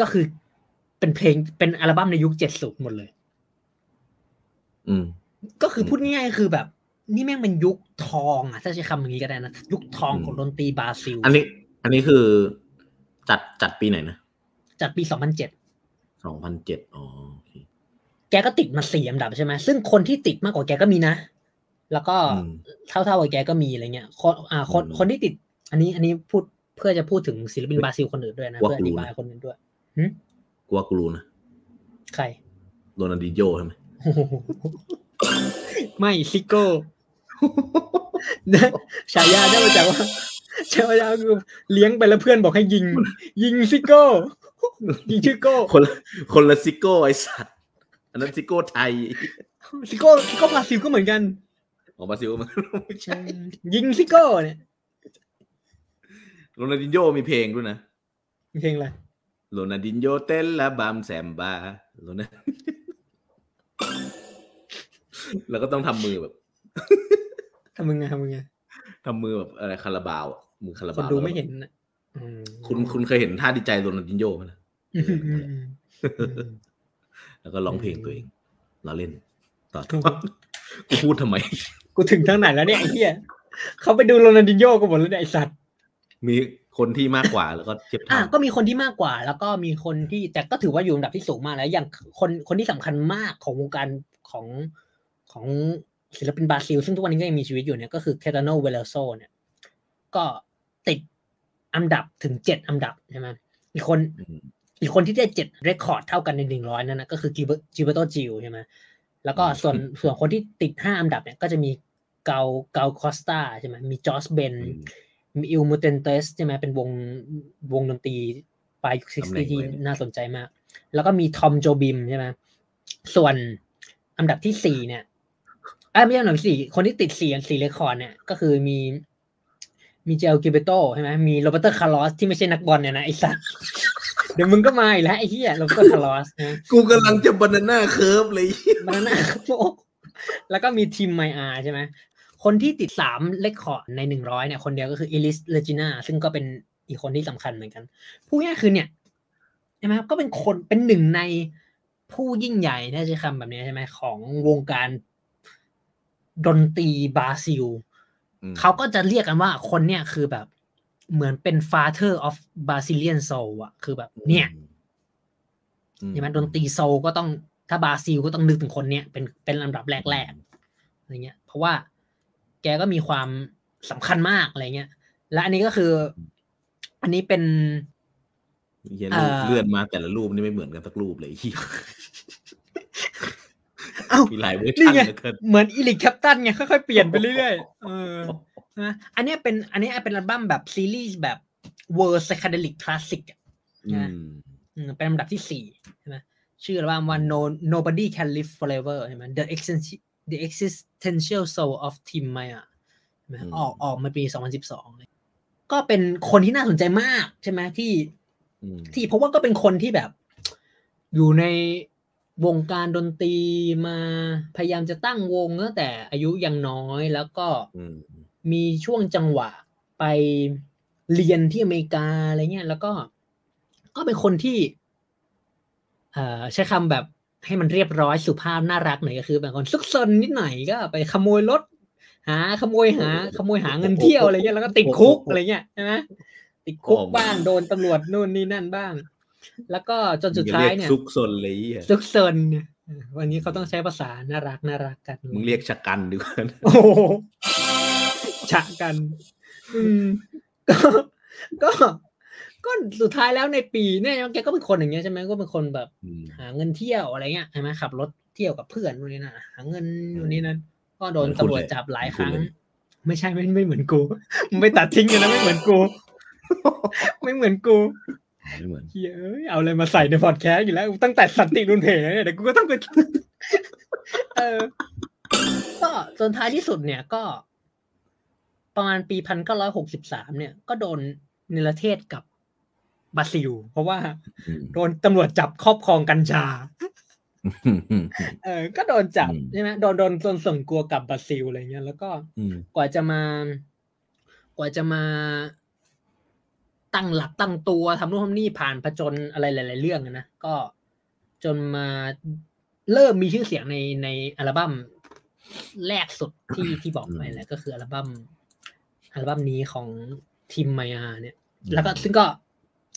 ก็คือเป็นเพลงเป็นอัลบั้มในยุคเจ็ดศูนย์หมดเลย อืม ก็คืออมพูดง่ายๆคือแบบ นี่แม่งเป็นยุคทองอะถ้าใช้คำอย่างนี้ก็ได้นะยุคทองของอืมดนตรีบราซิล อันนี้ อันนี้คือจัดจัดปีไหนนะจัดปีสองพันเจ็ดสองพันเจ็ดอ๋อโอเคแกก็ติดมาสี่อันดับใช่ไหมซึ่งคนที่ติดมากกว่าแกก็มีนะ แล้วก็อืมเท่าๆกับแกก็มีอะไรเงี้ยคนอ่าคนอืมคนที่ติด อันนี้อันนี้พูดเพื่อจะพูดถึงศิลปินเฮ้ยบราซิลคนอื่นด้วยนะว่าเพื่ออกูธิบายนะคนอื่นด้วยกูว่ากูรู้นะใครโรนัลดินโยใช่ไหมโอ้โหไม่ซิโก้นะฉายาได้มาจากว่าฉายาคือเลี้ยงไปแล้วเพื่อนบอกให้ยิง ยิงซิโก้ ยิงชื่อโก้ คนละคนละซิโก้ไอสัตว์อันนั้นซิโก้ไทยซิโก้ซิโก้บราซิลก็เหมือนกัน ของบราซิลมันไม่ใช่ยิงซิโก้เนี่ยโรนัลดินโยมีเพลงด้วยนะเพลงอะไรโรนัลดินโยเต้นละบามแซมบาโรนัลแล้วก็ต้องทำมือแบบทำมึงไงทำมึงไงทำมือแบบอะไรคาราบาวอะมือคาราคนบาวดูไม่เห็นนะอืมคุณคุณเคยเห็นท่าดีใจโรนัลดินโยไหมล่ะอืมอืมอืมอืมแล้วก็ร้องเพลงตัวเองเราเล่นต่อถูกกูพูดทำไม กูถึงทางไหนแล้วเนี่ยไอ้เหี้ยเขาไปดูโรนัลดินโญ่กันหมดแล้วเนี่ยไอ้สัตว์ มีคนที่มากกว่าแล้วก็เทียบอะเท่าก็มีคนที่มากกว่า แล้วก็มีคนที่แต่ก็ถือว่าอยู่อันดับที่สูงมากแล้ว อย่างคนคนที่สำคัญมากของวงการของของศิลปินบราซิล ซึ่งทุกวันนี้ก็ยังมีชีวิตอยู่เนี่ยก็คือแคตาโนเวเลโซเนี่ย ก็ติดอันดับถึงเจ็ดอันดับใช่ไหมอีกคนอืมอีกคนที่ได้เจ็ดเรคคอร์ดเท่ากันในหนึ่งร้อยนั่นนะก็คือจิจิเบโตจิลใช่ไหมแล้วก็ส่วนส่วนคนที่ติดห้าอันดับเนี่ยก็จะมี เกาเกาคอสตาใช่ไหมมีจอสเบนอืมมีอิลมูเตนเตสใช่ไหมเป็นวงวงดนตรีปลายยุคซิตำกแหน่งที่ไว้เนี่ยน่าสนใจมาก แล้วก็มีทอมโจบิมใช่ไหมส่วนอันดับที่สี่เนี่ยอ่าไม่ใช่อันดับสี่คนที่ติดสี่สี่เรคคอร์ดเนี่ยก็คือมีมีเจลกิเบโตใช่ไหมมีโรเบร์โตคาร์ลอสที่ไม่ใช่นักบอลเนี่ยนะไอ้สัสเดี๋ยวมึงก็มาอีกแล้วไอ้เหี้ยโรเบร์โตคาร์ลอสนะกูกำลังจะบานาน่าเคิร์ฟเลยบานาน่าโลกแล้วก็มีทีมไมอาใช่ไหม คนที่ติดสามเลคคอร์ดในหนึ่งร้อยเนี่ยคนเดียวก็คืออิลิสเลจิน่าซึ่งก็เป็นอีกคนที่สำคัญเหมือนกัน ผู้ง่ายๆคือเนี่ยใช่ไหมก็เป็นคนเป็นหนึ่งในผู้ยิ่งใหญ่ถ้าใช้คำแบบนี้ใช่ไหมของวงการดนตรีบราซิลอืมเขาก็จะเรียกกันว่าคนเนี่ยคือแบบเหมือนเป็น father of Brazilian soul อะคือแบบ เนี่ยอืมใช่ไหมดนตรีโซลก็ต้องถ้าบราซิลก็ต้องนึกถึงคนเนี้ยเป็นเป็นลำดับแรกๆอะไรเงี้ย เพราะว่า แกก็มีความสำคัญมากอะไรเงี้ย และอันนี้ก็คือ อันนี้เป็นเหี้ยเอ่อเลื่อนมาแต่ละรูปนี่ไม่เหมือนกันสักรูปเลยเหี้ยเอ้ามีหลายเวอร์นี่ชันไงเหลือเกินเหมือนเอริกแคลปตันไงค่อยๆเปลี่ยนไปเรื่อยๆเออนะอันเนี้ยเป็น อันเนี้ยเป็นอัลบั้มแบบซีรีส์แบบ World Psychedelic Classic อะอืมอืมเป็นลำดับที่สี่ใช่ไหมชื่ออัลบั้มว่า no Nobody can live forever ใช่ไหม the existential the existential soul of Tim Maia ใช่ไหมอืมออกออกมาปี 2012เลยก็เป็นคนที่น่าสนใจมากใช่ไหมที่อืมที่เพราะว่าก็เป็นคนที่แบบ อยู่ในวงการดนตรีมาพยายามจะตั้งวงตั้งแต่อายุยังน้อยแล้วก็อืมมีช่วงจังหวะไปเรียนที่อเมริกาอะไรเงี้ยแล้วก็ ก็เป็นคนที่เอ่อใช้คำแบบ ให้มันเรียบร้อยสุภาพน่ารักหน่อยก็คือเป็นคนซุกซนนิดหน่อยก็ไปขโมยรถหาขโมยหา ขโมยหาเงินเที่ยวอะไรเงี้ยแล้วก็ติดคุกอะไรเงี้ยใช่ไหมติดคุกบ้างโดนตำรวจนู่นนี่นั่นบ้าง แล้วก็จนสุดท้ายเนี่ยมึงจะเรีกซุกซนเลยไอ้เหี้ยซุกซนเนี่ยเออวันนี้เขาต้องใช้ภาษาน่ารักน่ารักกันมึงเรียกชะกันดีกว่าโอ้โหฉะกัน อืมก็ก็ ก็สุดท้ายแล้วในปีเนี่ยแกก็เป็นคนอย่างเงี้ยใช่ไหมก็เป็นคนแบบอืมหาเงินเที่ยวอะไรเงี้ยใช่ไหมขับรถเที่ยวกับเพื่อนนู่นนี่นั่นหาเงินนู่นนี่นั่นก็โดนเหมือนคุณตำรวจเลยจับหลายเหมือนคคุณรั้งเลยไม่ใช่ไม่ไม่เหมือนกูมึงไปตัดทิ้งกันนะไม่เหมือนกู ไม่เหมือนกูไม่เหมือนเฮ้ยเอ้ยเอาอะไรมาใส่ในพอดแคสต์อยู่แล้ว ตั้งแต่สันติรุนเพลเนี่ยเดี๋ยวกูก็ต้องไปเออก็จนท้ายที่สุดเนี่ยก็ ประมาณปีพันเก้าร้อยหกสิบสามเนี่ย ก็โดนเนรเทศกับ บราซิล เพราะว่าอืมโดนตำรวจจับครอบครองกัญชาอืมอืมเออ ก็โดนจับอืมใช่ไหมโดนโดนโดนส่งกลัวกลับบราซิลอะไรเงี้ยแล้วก็อืมกว่าจะมา กว่าจะมาตั้งหลักตั้งตัวทำนู่นทำนี่ผ่านผจญอะไรหลาย ๆ เรื่องอะนะก็จนมาเริ่มมีชื่อเสียงในในอัลบั้มแรกสุดที่ที่บอกไปแหละก็คืออัลบั้มอัลบั้มนี้ของทีมมายาเนี่ย แล้วก็ซึ่งก็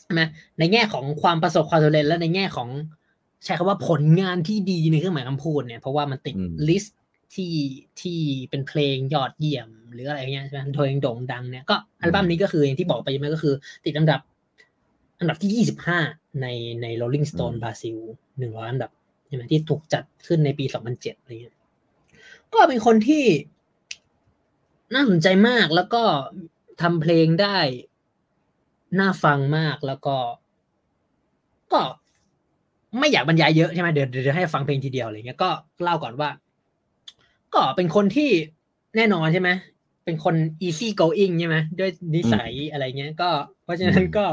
ใช่ไหมในแง่ของความประสบความสำเร็จและในแง่ของใช้คำว่าผลงานที่ดีในเครื่องหมายคำพูดเนี่ยเพราะว่ามันติดอืมลิสต์ที่ที่เป็นเพลงยอดเยี่ยม หรืออะไรเงี้ยใช่ไหมโดยโด่งดังเนี่ยก็อัลบั้มนี้ก็คืออย่างที่บอกไปใช่ไหมก็คือ ติดอันดับ อันดับที่ยี่สิบห้าในใน Rolling Stone อืมบราซิลหนึ่งร้อยอันดับใช่ไหมที่ถูกจัดขึ้นในปีสองพันเจ็ดอะไรเงี้ยก็เป็นคนที่น่าสนใจมากแล้วก็ทำเพลงได้ น่าฟังมากแล้วก็ ก็ไม่อยากบรรยายเยอะใช่ไหมเดี๋ยวเดี๋ยวให้ฟังเพลงทีเดียวอะไรเงี้ยก็เล่าก่อนว่า ก็เป็นคนที่แน่นอนใช่ไหมเป็นคน easy going ใช่ไหมด้วยนิสัยอะไรเงี้ย ก็ เพราะฉะนั้นก็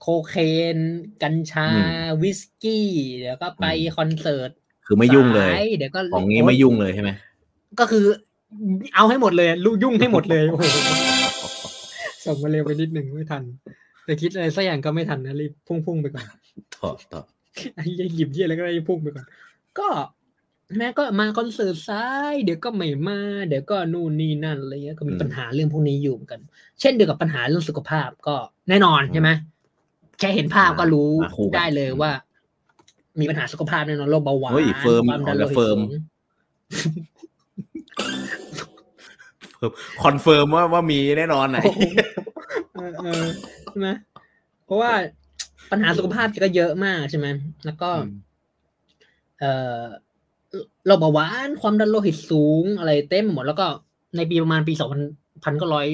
โคเคน กัญชาอืมวิสกี้ เดี๋ยวก็ไปอืมคอนเสิร์ต คือไม่ยุ่งเลยสาเดี๋ยวก็ของนี้ไม่ยุ่งเลยใช่ไหม ก็คือเอาให้หมดเลยลูยุ่งให้หมดเลยโอ้โห ส่งมาเร็วไปนิดหนึ่งไม่ทันแต่คิดอะไรสักอย่างก็ไม่ทันนะรีบพุ่งๆไปก่อนถอดต่อไอ้เหี้ยหยิบเยี่ยอะไรก็ได้พุ่งไปก่อน ก็แม่ก็มาคอนเสิร์ตซ้าย เดี๋ยวก็ไม่มา เดี๋ยวก็นู่นนี่นั่นอะไรเงี้ยก็มีปัญหาเรื่องพวกนี้อยู่เหมือนกัน เช่นเดียวกับปัญหาเรื่องสุขภาพก็แน่นอนใช่ไหมแค่เห็นภาพก็รู้มาคู่กันได้เลยว่า มีปัญหาสุขภาพแน่นอนโรคเบาหวานเฮ้ย firm ความดันโลเอาแต่หิต firm สูง confirm ว่าว่ามีแน่นอนไหนเออเออใช่ไหมเพราะว่าปัญหาสุขภาพแกก็เยอะมากใช่ไหมแล้วก็อืมเอ่อโรคเบาหวานความดันโลหิตสูงอะไรเต็มหมด แล้วก็ในปีประมาณปีสองพันพันเก้าร้อย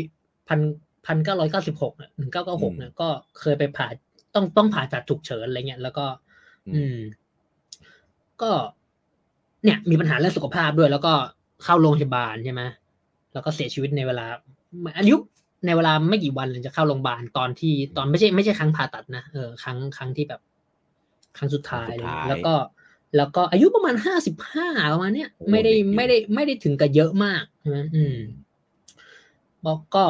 พันพันเก้าร้อยเก้าสิบหกหนึ่งเก้าเก้าหกเนี่ยก็เคยไปผ่าต้องต้องผ่าตัดฉุกเฉินอะไรเงี้ยแล้วก็ อืม ก็ เนี่ย มีปัญหาเรื่องสุขภาพด้วย แล้วก็เข้าโรงพยาบาลใช่ไหม แล้วก็เสียชีวิตในเวลาอายุในเวลาไม่กี่วันเลยจะเข้าโรงพยาบาลตอนที่ตอนไม่ใช่ไม่ใช่ครั้งผ่าตัดนะเออครั้งครั้งที่แบบ ครั้งสุดท้ายครั้งสุดท้ายแล้วก็ แล้วก็อายุประมาณห้าสิบห้าประมาณเนี้ยโอ้ไม่ได้เด็กอยู่ไม่ได้ไม่ได้ถึงกับเยอะมากใช่ไหมอืมแล้วก็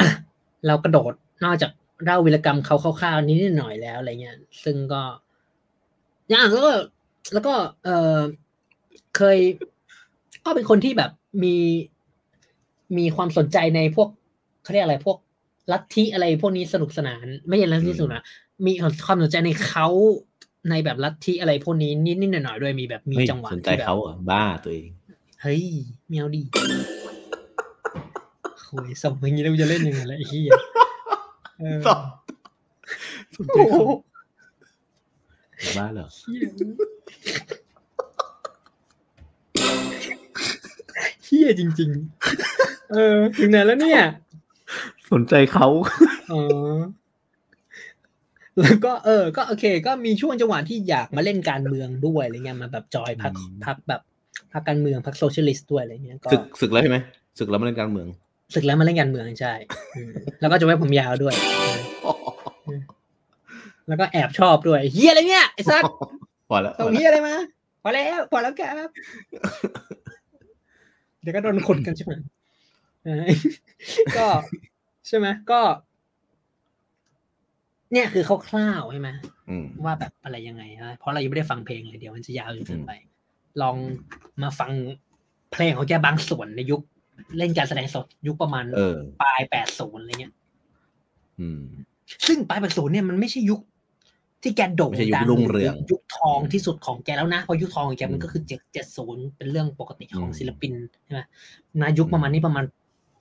อะเรากระโดดนอกจากเล่าวีรกรรมเขาคร่าวๆนิดหน่อยแล้วอะไรเงี้ย ซึ่งก็อย่างแล้วก็แล้วก็ เออเคย ก็เป็นคนที่แบบมีมีความสนใจในพวกเขาเรียกอะไรพวกลัทธิอะไรพวกนี้สนุกสนาน ไม่ใช่ลัทธิอืมสนุกนะมีความสนใจในเขาในแบบลัทธิอะไรพวกนี้นิดๆหน่อยๆด้วยมีแบบมีเฮ้ยจังหวะสนใจที่แบบเขาเหรอะบ้าตัวเองเฮ้ยเมียวดีโอ้ยสมอย่างนี้แล้วกูจะเล่นยังไงล่ะไอ้เหี้ยเออสนใจโอ้โหเขาบ้าเหรอ เหี้ยเหี้ยจริง ๆ เออ ถึงไหนแล้วเนี่ย สนใจเขาอ๋อแล้วก็เออ ก็โอเค ก็มีช่วงจังหวะที่อยากมาเล่นการเมืองด้วยอะไรเงี้ยมาแบบจอยพักอืมพักแบบพักการเมืองพรรค socialist ด้วยอะไรเงี้ยก็ศึกศึกแล้วใช่ไหมศึกแล้วมาเล่นการเมืองศึกแล้วมาเล่นการเมืองใช่อืมแล้วก็จะไว้ผมยาวด้วย แล้วก็แอบชอบด้วยเฮียอะไรเนี่ยไอ้สัสพอแล้วส่งเฮียอะไรมาพอแล้วพอแล้วครับ เดี๋ยวก็โดนขุดกันใช่ไหมเออก็ใช่ไหมก็ เนี่ยคือคร่าวๆใช่ไหมอืมว่าแบบอะไรยังไงนะเพราะเรายังไม่ได้ฟังเพลงเลยเดี๋ยวมันจะยาวจนเกินไป ลองมาฟังเพลงของแกบางส่วนในยุคเล่นการแสดงสดยุคประมาณเออปลายแปดศูนย์อะไรเงี้ยอืมซึ่งปลายแปดศูนย์เนี่ยมันไม่ใช่ยุค ที่แกโด่งไม่ใช่ยุคดังรุ่งเรืองยุคทองที่สุดของแกแล้วนะเพราะยุคทองของแกอืมมันก็คือเจ็ดเจ็ดศูนย์เป็นเรื่องปกติของอืมศิลปินใช่ไหมนายุคประมาณนี้ประมาณ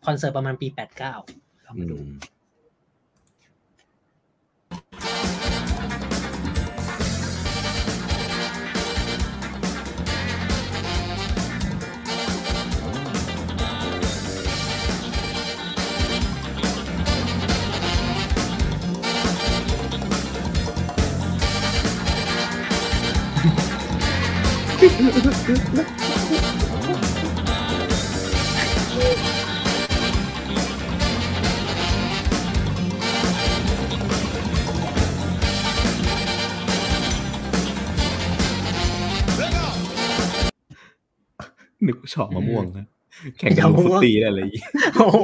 คอนเสิร์ตประมาณปีแปดเก้าเราอืมาดู นึกว่าชอบมะม่วงนะแข่งกันลูกฟุตตีอะไรอย่างงี้โอ้โห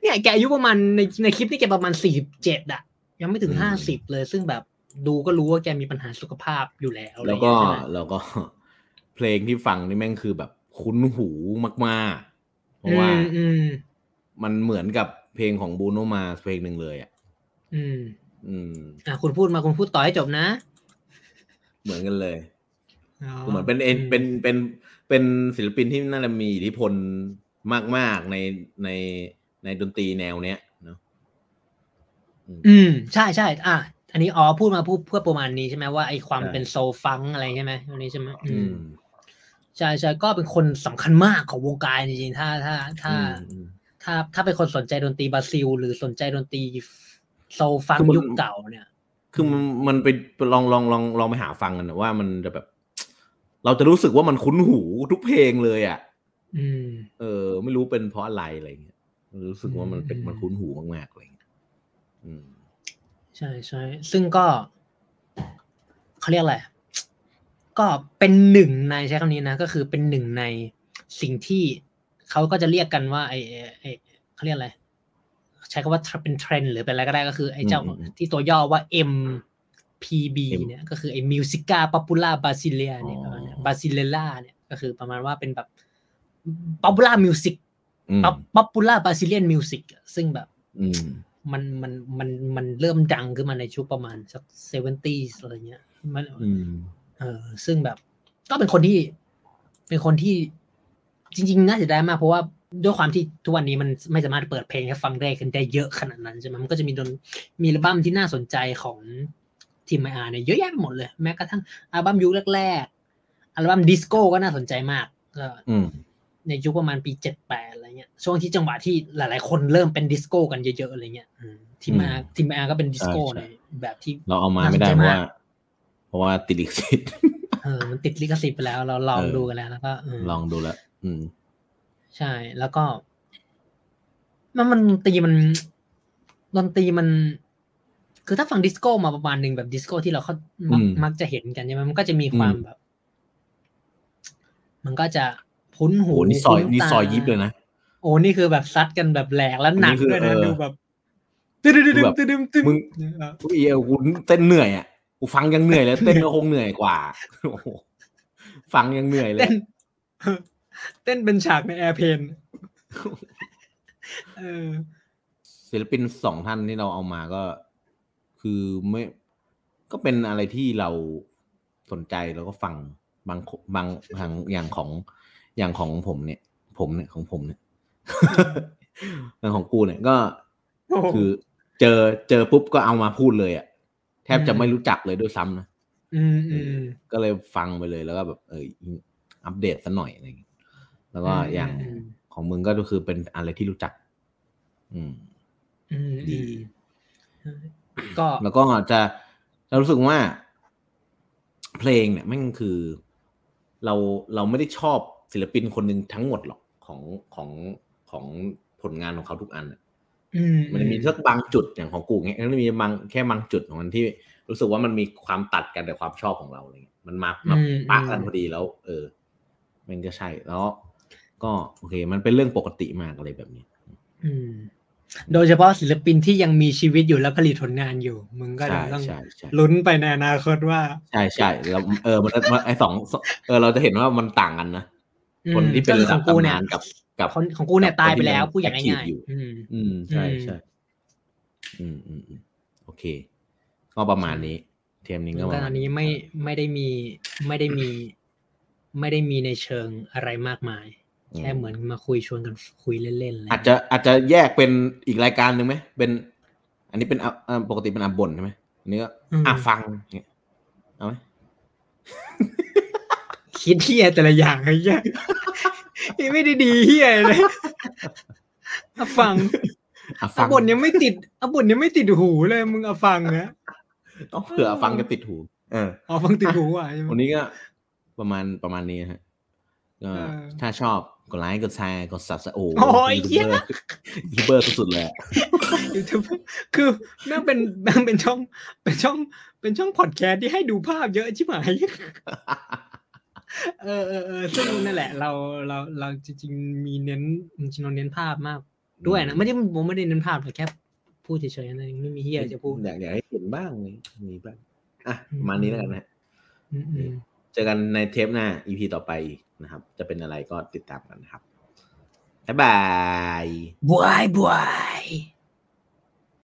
เนี่ยแกอายุประมาณในในคลิปนี่แกประมาณสี่สิบเจ็ดอะยังไม่ถึงอืมห้าสิบเลยซึ่งแบบ ดูก็รู้ว่าแกมีปัญหาสุขภาพอยู่แล้วอะไรแล้วเงี้ก็ยใช่ไหมแล้วก็เพลงที่ฟังนี่แม่งคือแบบคุ้นหูมากๆ เพราะว่าอืมอืมมันเหมือนกับเพลงของบูโนมาเพลงหนึ่งเลยอะ อืม อืม อะคุณพูดมาคุณพูดต่อให้จบนะ เหมือนกันเลยคือเหมือนเป็นเอ็นเป็นเป็นเป็นศิลปินที่น่าจะมีอิทธิพลมาก ๆ ในในในดนตรีแนวเนี้ยเนาะอืมอืมใช่ใช่อะ อันนี้อ๋อพูดมาพูดเพื่อประมาณนี้ใช่ไหมว่าไอความใช่เป็นโซลฟังก์อะไรใช่ไหมอันนี้ใช่ไหมอือืมมใช่ใช่ก็เป็นคนสำคัญมากของวงการจริงๆถ้าถ้าถ้าอืมถ้าถ้าเป็นคนสนใจดนตรีบราซิล หรือสนใจดนตรีโซลฟังคือมันยุคเก่าเนี่ย คือมันมันไปลองลองลองลองไปหาฟังกันนะว่ามันจะแบบ เราจะรู้สึกว่ามันคุ้นหูทุกเพลงเลยอะอืมเออ ไม่รู้เป็นเพราะอะไรอะไรเงี้ยรู้สึกว่ามันเป็นอืมมันคุ้นหูมากๆอะไรเงี้ยอืม ใช่ใช่ซึ่งก็เขาเรียกอะไรก็เป็นหนึ่งในใช้คำนี้นะ ก็คือเป็นหนึ่งในสิ่งที่เขาก็จะเรียกกันว่า ไอ้ไอ้ไอ้เขาเรียกอะไรใช้คำว่าเป็นเทรนด์หรือเป็นอะไรก็ได้ก็คือ ไอ้เจ้าอืมอืมที่ตัวย่อว่า MPB M เนี่ยก็คือไอ้ Musica Popular Brasilia เนี่ยอ๋อประมาณเนี้ย Brasileira เนี่ยก็คือประมาณว่าเป็นแบบ Popular Music อืม Popular Brazilian Music อะซึ่งแบบอื มมันมันมันมันเริ่มดังขึ้นมาในช่วงประมาณสักเซเวนตี้อะไรเงี้ย มันอืมเออซึ่งแบบ ก็เป็นคนที่ เป็นคนที่จริง ๆ น่าจะได้มากเพราะว่าด้วยความที่ทุกวันนี้มันไม่สามารถเปิดเพลงให้ฟังได้กันได้เยอะขนาดนั้นใช่ไหมมันก็จะมีดนมีอัลบั้มที่น่าสนใจของทีมไออาร์เนี่ยเยอะแยะไปหมดเลย แม้กระทั่งอัลบั้มยุคแรกๆอัลบั้มดิสโก้ก็น่าสนใจมากก็อืม ในยุคประมาณปีเจ็ดแปดอะไรเงี้ยช่วงที่จังหวะที่หลาย ๆ คนเริ่มเป็นดิสโก้กันเยอะ ๆ อะไรเงี้ยอืม Tim Maia Tim Maia ก็เป็นดิสโก้ใช่ในแบบที่เราเอามาไม่ได้น่าสนใจเพราะมากว่าเพราะว่าติดลิขสิทธิ์เออมันติดลิขสิทธิ์ไปแล้ว เราลองเออดูกันแล้วแล้วก็เลองดูแล้วอืม ใช่ แล้วก็มันมันดนตรีมันดนตรีมัน คือถ้าฟังดิสโก้มาประมาณหนึ่งแบบดิสโก้ที่เราเขามักอืมมักจะเห็นกันใช่ไหมมันก็จะมีความอืมแบบ มันก็จะ พุ้นโหหูนี่ซอยคุ้นี่ตาซอยยิบเลยนะโอ้นี่คือแบบซัดกันแบบแหลกแล้วหนักอันนี้คือด้วยนะเออดูแบบตึ๊ดตึ๊ดตึ๊ดคือแบบตึ๊ดตึ๊ดตึ๊ดมึงเออกูเอวกูเต้นเหนื่อยอะกูฟังยังเหนื่อยเลยเต้นก็คงเหนื่อยกว่าโอ้โหฟังยังเหนื่อยเลย เต้นเต้นเป็นฉากใน Airplaneเออศิลปินสองท่านที่เราเอามาก็ คือไม่ก็เป็นอะไรที่เราสนใจแล้วก็ฟังบางบางทางอย่างของ อย่างของผมเนี่ย ผมเนี่ยของผมเนี่ยอย่างของกูเนี่ยก็โอ้โหคือเจอเจอปุ๊บก็เอามาพูดเลยอะแทบจะอืมไม่รู้จักเลยด้วยซ้ำนะอืมอืมก็เลยฟังไปเลยแล้วก็แบบเอออัปเดตซะหน่อยอะไรอย่างเงี้ยแล้วก็อืมอย่างอืมของมึงก็คือเป็นอะไรที่รู้จัก อืมอืมดีอืมก็แล้วก็จะจะรู้สึกว่า เพลงเนี่ยแม่งคือ เราเราไม่ได้ชอบ ศิลปินคนหนึ่งทั้งหมดหรอกของของของผลงานของเขาทุกอันอะอืมมันจะมีสักบางจุดอย่างของกูเงี้ยมันมีบางแค่บางจุดของมันที่รู้สึกว่ามันมีความตัดกันแต่ความชอบของเราอะไรเงี้ยมันมามาปะกันพอดีแล้ว เออ มันก็ใช่แล้ว ก็โอเค มันเป็นเรื่องปกติมากอะไรแบบนี้ อืม โดยเฉพาะศิลปินที่ยังมีชีวิตอยู่และผลิตผลงานอยู่ มึงก็ใช่จะต้องใช่ใช่ลุ้นไปในอนาคตว่า ใช่ใช่แล้วเออมันมันไอสองเออ เราจะเห็นว่ามันต่างกันนะอืม คนที่เป็นระดับของกูเนี่ยตำนานกับกับคนของกูเนี่ยกับตายไปคนที่แล้วยังพูดอย่าง active ง่ายอยู่ๆอืมอืมใช่อืมใช่อืมอืมอืมโอเค ก็ประมาณนี้ เทมนี้ก็ประก็มาอัณนนี้ไม่ไม่ได้มีไม่ได้มี ไม่ได้มีในเชิงอะไรมากมาย แค่เหมือนมาคุยชวนกันคุยเล่นๆอะไรอาจจะอาจจะแยกเป็นอีกรายการหนึ่งไหมเป็น อันนี้เป็นอะอะปกติเป็นอับบนใช่ไหมอันนี้ก็อะฟังเนี่ยเอาไหม คิดเฮียแต่ละอย่างไอ้เหี้ยนี่ไม่ได้ดีเฮียเลยเอาฟังอะฟัเอางบทยังไม่ติดเอาบทยังไม่ติดหูเลยมึงเอาฟังนะต้องเผื่อฟังจะติดหู เออเอาฟังติดหูอะใช่ไหมวันนี้ก็ประมาณประมาณนี้ฮะก็เออถ้าชอบกดไลค์กดแชร์กด subs โอ้โอ้ยเหี้ยยูทูบเบอร์สุดๆเลยอะยูทูบคือแม่งเป็นแม่งเป็นช่องเป็นช่องเป็นช่องพอดแคสต์ที่ให้ดูภาพเยอะชิบหาย เออเออเออซึ่งนั่นแหละ เราเราเราจริงๆมีเน้นจริงๆเราเน้นภาพมาก ด้วยนะไม่ได้ผมไม่ได้เน้นภาพแต่แค่พูดเฉยๆนั่นเองไม่มีเฮียจะพูดอยากอยากให้เห็นบ้างเลยมีบ้างอะประมาณนี้แล้วกันนะอืมอืมเจอกันในเทปหน้า EP ต่อไปอีกนะครับ จะเป็นอะไรก็ติดตามกันนะครับบ๊ายบายบวยบวย